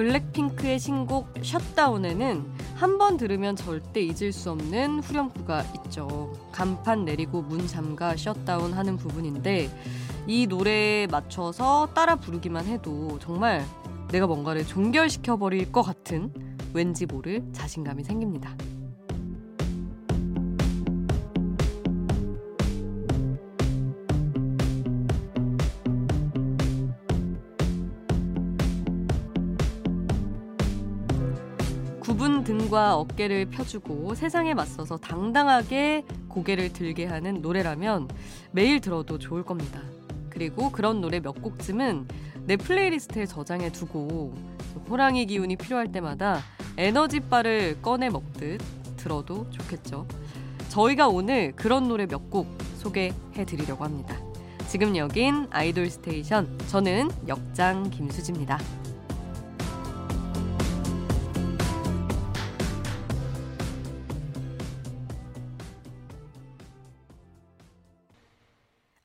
블랙핑크의 신곡 셧다운에는 한 번 들으면 절대 잊을 수 없는 후렴구가 있죠. 간판 내리고 문 잠가 셧다운 하는 부분인데 이 노래에 맞춰서 따라 부르기만 해도 정말 내가 뭔가를 종결시켜버릴 것 같은 왠지 모를 자신감이 생깁니다. 굽은 등과 어깨를 펴주고 세상에 맞서서 당당하게 고개를 들게 하는 노래라면 매일 들어도 좋을 겁니다. 그리고 그런 노래 몇 곡쯤은 내 playlist에 저장해 두고 호랑이 기운이 필요할 때마다 에너지바를 꺼내 먹듯 들어도 좋겠죠. 저희가 오늘 그런 노래 몇 곡 소개해 드리려고 합니다. 지금 여긴 아이돌 스테이션. 저는 역장 김수지입니다.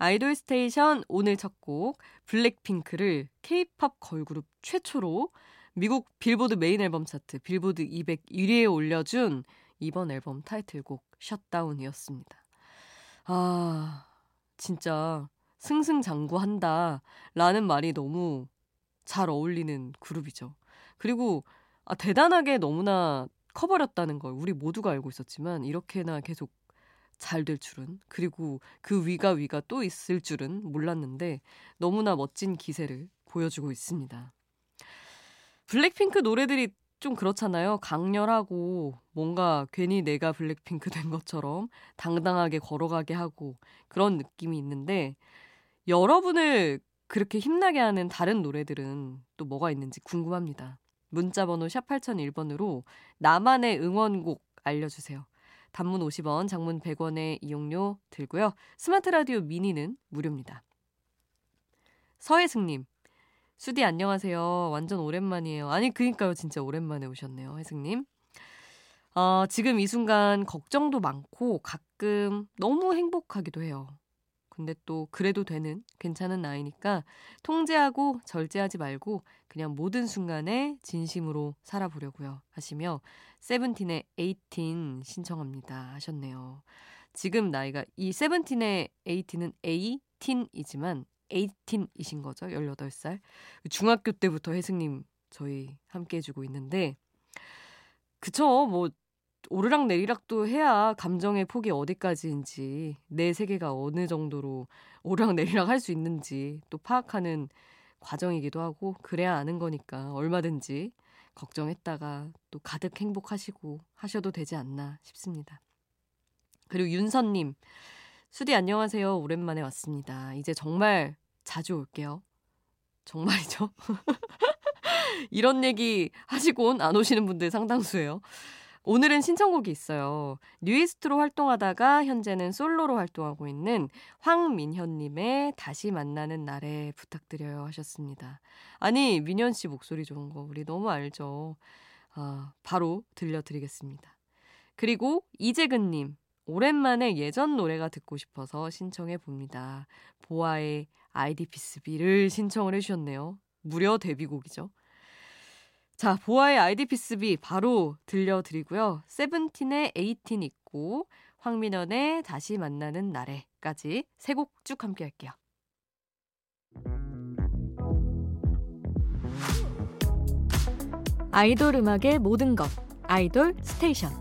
아이돌 스테이션 오늘 첫 곡 블랙핑크를 K-팝 걸그룹 최초로 미국 빌보드 메인 앨범 차트 빌보드 200 1위에 올려준 이번 앨범 타이틀곡 Shut Down이었습니다. 아, 진짜 승승장구한다 라는 말이 너무 잘 어울리는 그룹이죠. 그리고 아, 대단하게 너무나 커버렸다는 걸 우리 모두가 알고 있었지만 이렇게나 계속 잘 될 줄은 그리고 그 위가 위가 또 있을 줄은 몰랐는데 너무나 멋진 기세를 보여주고 있습니다. 블랙핑크 노래들이 좀 그렇잖아요. 강렬하고 뭔가 괜히 내가 블랙핑크 된 것처럼 당당하게 걸어가게 하고 그런 느낌이 있는데 여러분을 그렇게 힘나게 하는 다른 노래들은 또 뭐가 있는지 궁금합니다. 문자 번호 샵 8001번으로 나만의 응원곡 알려주세요. 단문 50원, 장문 100원의 이용료 들고요. 스마트 라디오 미니는 무료입니다. 서혜승님, 수디 안녕하세요. 완전 오랜만이에요. 아니 그니까요, 진짜 오랜만에 오셨네요, 혜승님. 어, 지금 이 순간 걱정도 많고 가끔 너무 행복하기도 해요. 근데 또 그래도 되는 괜찮은 나이니까 통제하고 절제하지 말고 그냥 모든 순간에 진심으로 살아보려고요 하시며 세븐틴의 에이틴 신청합니다 하셨네요. 지금 나이가 이 세븐틴의 에이틴은 에이틴이지만 에이틴이신 거죠. 18살. 중학교 때부터 혜승님 저희 함께 해주고 있는데 그쵸 뭐 오르락 내리락도 해야 감정의 폭이 어디까지인지 내 세계가 어느 정도로 오르락 내리락 할 수 있는지 또 파악하는 과정이기도 하고 그래야 아는 거니까 얼마든지 걱정했다가 또 가득 행복하시고 하셔도 되지 않나 싶습니다. 그리고 윤선님, 수디 안녕하세요. 오랜만에 왔습니다. 이제 정말 자주 올게요. 정말이죠? 이런 얘기 하시곤 안 오시는 분들 상당수예요. 오늘은 신청곡이 있어요. 뉴이스트로 활동하다가 현재는 솔로로 활동하고 있는 황민현님의 다시 만나는 날에 부탁드려요 하셨습니다. 아니, 민현 씨 목소리 좋은 거 우리 너무 알죠. 아, 바로 들려드리겠습니다. 그리고 이재근님, 오랜만에 예전 노래가 듣고 싶어서 신청해 봅니다. 보아의 ID; Peace B를 신청을 해주셨네요. 무려 데뷔곡이죠. 자, 보아의 ID; Peace B 바로 들려드리고요. 세븐틴의 A-TEEN 있고 황민현의 다시 만나는 날에까지 세 곡 쭉 함께 할게요. 아이돌 음악의 모든 것 아이돌 스테이션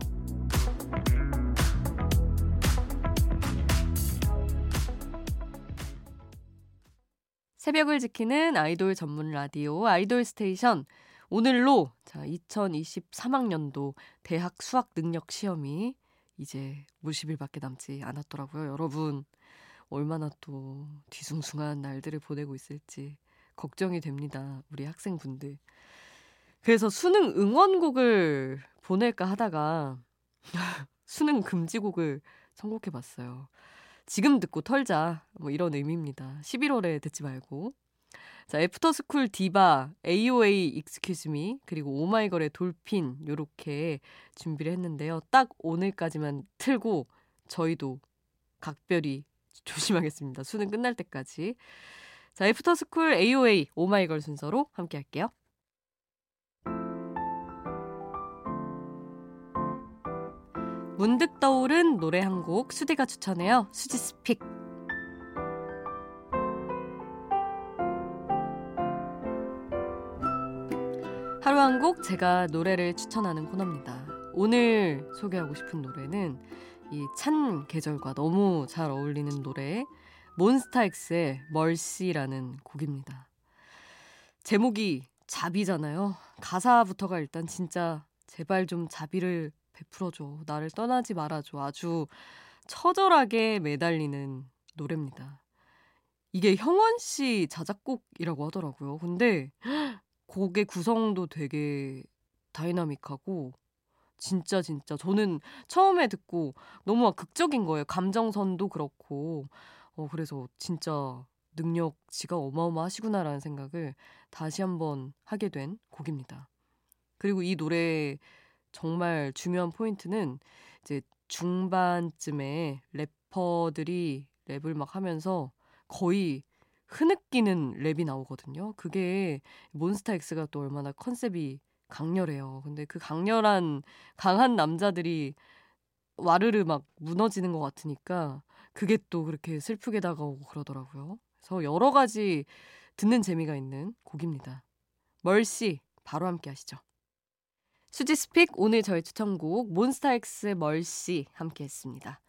새벽을 지키는 아이돌 전문 라디오 아이돌 스테이션 오늘로 자 2023학년도 대학 수학 능력 시험이 이제 오십일밖에 남지 않았더라고요. 여러분 얼마나 또 뒤숭숭한 날들을 보내고 있을지 걱정이 됩니다. 우리 학생분들. 그래서 수능 응원곡을 보낼까 하다가 수능 금지곡을 선곡해 봤어요. 지금 듣고 털자. 뭐 이런 의미입니다. 11월에 듣지 말고. 자, 애프터스쿨 Diva, AOA Excuse Me, 그리고 오마이걸의 Dolphin 요렇게 준비를 했는데요. 딱 오늘까지만 틀고 저희도 각별히 조심하겠습니다. 수능 끝날 때까지. 자, 애프터스쿨 AOA 오마이걸 순서로 함께 할게요. 문득 떠오른 노래 한 곡 수디가 추천해요. 수디's pick. 한 곡 제가 노래를 추천하는 코너입니다. 오늘 소개하고 싶은 노래는 이 찬 계절과 너무 잘 어울리는 노래 몬스타엑스의 멀시라는 곡입니다. 제목이 자비잖아요. 가사부터가 일단 진짜 제발 좀 자비를 베풀어줘. 나를 떠나지 말아줘. 아주 처절하게 매달리는 노래입니다. 이게 형원 씨 자작곡이라고 하더라고요. 근데 곡의 구성도 되게 다이나믹하고 진짜 진짜 저는 처음에 듣고 너무 극적인 거예요. 감정선도 그렇고 어 그래서 진짜 능력치가 어마어마하시구나라는 생각을 다시 한번 하게 된 곡입니다. 그리고 이 노래 정말 중요한 포인트는 이제 중반쯤에 래퍼들이 랩을 막 하면서 거의 흐느끼는 랩이 나오거든요. 그게 몬스타엑스가 또 얼마나 컨셉이 강렬해요. 근데 그 강렬한 강한 남자들이 와르르 막 무너지는 것 같으니까 그게 또 그렇게 슬프게 다가오고 그러더라고요. 그래서 여러 가지 듣는 재미가 있는 곡입니다. 멀씨 바로 함께 하시죠. 수지스픽 오늘 저의 추천곡 몬스타엑스의 멀씨 함께 했습니다.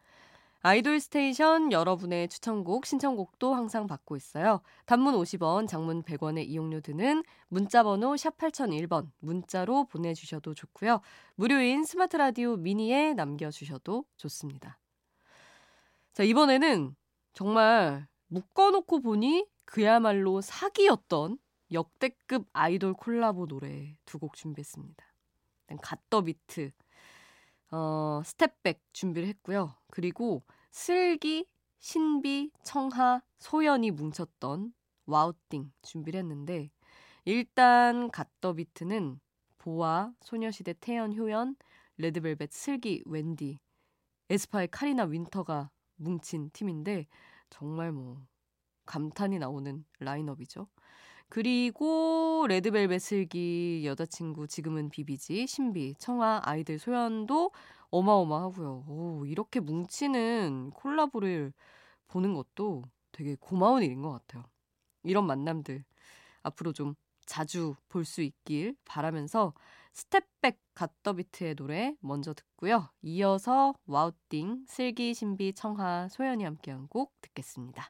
아이돌 스테이션 여러분의 추천곡, 신청곡도 항상 받고 있어요. 단문 50원, 장문 100원의 이용료 드는 문자번호 샵 8001번 문자로 보내주셔도 좋고요. 무료인 스마트 라디오 미니에 남겨주셔도 좋습니다. 자, 이번에는 정말 묶어놓고 보니 그야말로 사기였던 역대급 아이돌 콜라보 노래 두 곡 준비했습니다. GOT the beat, 어, Step Back 준비를 했고요. 그리고 슬기, 신비, 청하, 소연이 뭉쳤던 Wow Thing 준비를 했는데 일단 GOT the beat는 보아, 소녀시대 태연, 효연, 레드벨벳 슬기, 웬디, 에스파의 카리나 윈터가 뭉친 팀인데 정말 뭐 감탄이 나오는 라인업이죠. 그리고 레드벨벳 슬기 여자친구 지금은 비비지 신비 청하 아이들 소연도 어마어마하고요. 오, 이렇게 뭉치는 콜라보를 보는 것도 되게 고마운 일인 것 같아요. 이런 만남들 앞으로 좀 자주 볼 수 있길 바라면서 스텝백 갓더비트의 노래 먼저 듣고요. 이어서 Wow Thing, 슬기, 신비, 청하, 소연이 함께한 곡 듣겠습니다.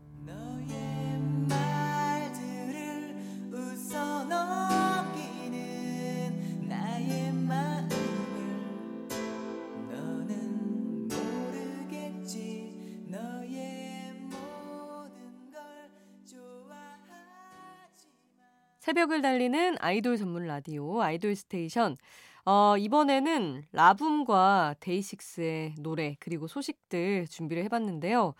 새벽을 달리는 아이돌 전문 라디오 아이돌 스테이션. 어, 이번에는 라붐과 데이식스의 노래 그리고 소식들 준비를 해봤는데요.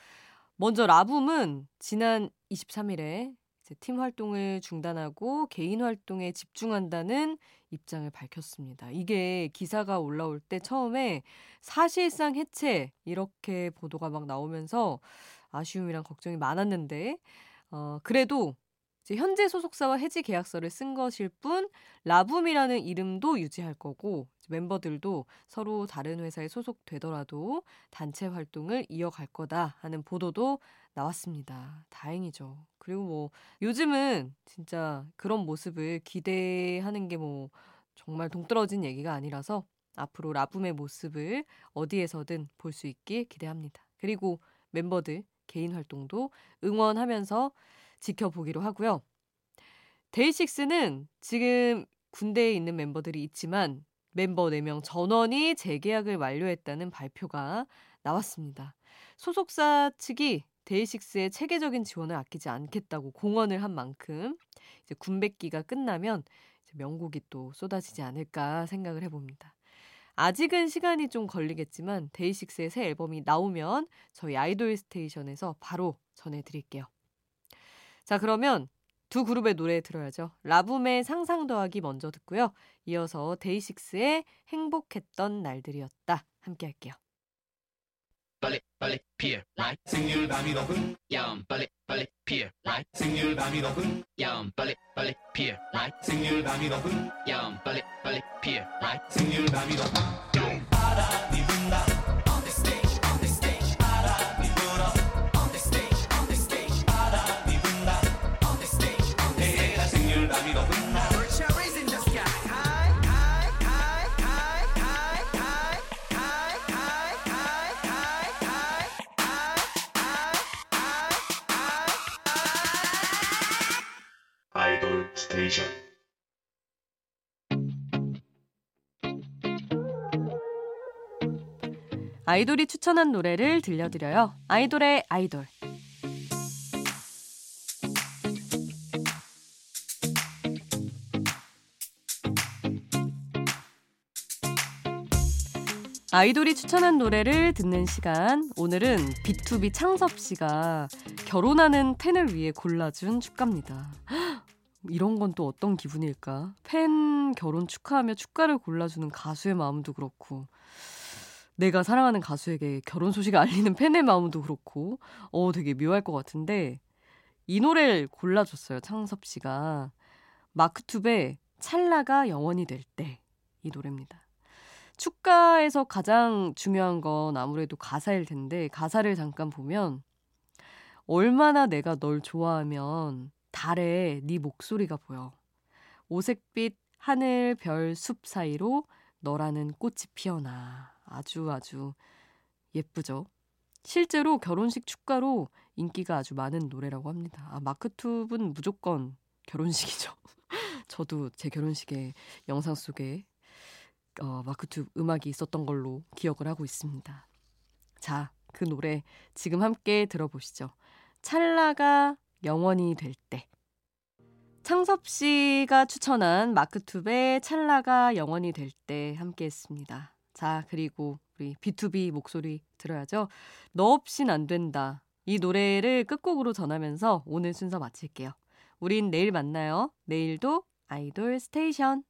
먼저 라붐은 지난 23일에 팀 활동을 중단하고 개인 활동에 집중한다는 입장을 밝혔습니다. 이게 기사가 올라올 때 처음에 사실상 해체 이렇게 보도가 막 나오면서 아쉬움이랑 걱정이 많았는데 어, 그래도 현재 소속사와 해지 계약서를 쓴 것일 뿐 라붐이라는 이름도 유지할 거고 멤버들도 서로 다른 회사에 소속되더라도 단체 활동을 이어갈 거다 하는 보도도 나왔습니다. 다행이죠. 그리고 뭐 요즘은 진짜 그런 모습을 기대하는 게 뭐 정말 동떨어진 얘기가 아니라서 앞으로 라붐의 모습을 어디에서든 볼 수 있길 기대합니다. 그리고 멤버들 개인 활동도 응원하면서 지켜보기로 하고요. 데이식스는 지금 군대에 있는 멤버들이 있지만 멤버 4명 전원이 재계약을 완료했다는 발표가 나왔습니다. 소속사 측이 데이식스의 체계적인 지원을 아끼지 않겠다고 공언을 한 만큼 이제 군백기가 끝나면 이제 명곡이 또 쏟아지지 않을까 생각을 해봅니다. 아직은 시간이 좀 걸리겠지만 데이식스의 새 앨범이 나오면 저희 아이돌 스테이션에서 바로 전해드릴게요. 자, 그러면 두 그룹의 노래 들어야죠. 라붐의 상상 더하기 먼저 듣고요. 이어서 데이식스의 행복했던 날들이었다. 함께 할게요. 빨리 빨리 피어 라이 생일 밤이 높은 야음 빨리 빨리 피어 라이 생일 밤이 높은 야음 빨리 빨리 피어 라이 생일 밤이 높은 야음 빨리 빨리 피어 라이 생일 밤이 높은 바람이 분다 아이돌이 추천한 노래를 들려드려요. 아이돌의 아이돌. 아이돌이 추천한 노래를 듣는 시간. 오늘은 B2B 창섭 씨가 결혼하는 팬을 위해 골라준 축가입니다. 이런 건 또 어떤 기분일까? 팬 결혼 축하하며 축가를 골라주는 가수의 마음도 그렇고, 내가 사랑하는 가수에게 결혼 소식을 알리는 팬의 마음도 그렇고, 어, 되게 묘할 것 같은데, 이 노래를 골라줬어요, 창섭 씨가. 마크투의 찰나가 영원히 될 때. 이 노래입니다. 축가에서 가장 중요한 건 아무래도 가사일 텐데 가사를 잠깐 보면 얼마나 내가 널 좋아하면 달에 네 목소리가 보여. 오색빛 하늘 별 숲 사이로 너라는 꽃이 피어나. 아주 아주 예쁘죠. 실제로 결혼식 축가로 인기가 아주 많은 노래라고 합니다. 아, 마크투브는 무조건 결혼식이죠. 저도 제 결혼식에 영상 속에 어, 마크투 음악이 있었던 걸로 기억을 하고 있습니다. 자, 그 노래 지금 함께 들어보시죠. 찰나가 영원히 될 때. 창섭 씨가 추천한 마크투의 찰나가 영원히 될 때 함께 했습니다. 자, 그리고 우리 B2B 목소리 들어야죠. 너 없인 안 된다. 이 노래를 끝곡으로 전하면서 오늘 순서 마칠게요. 우린 내일 만나요. 내일도 아이돌 스테이션.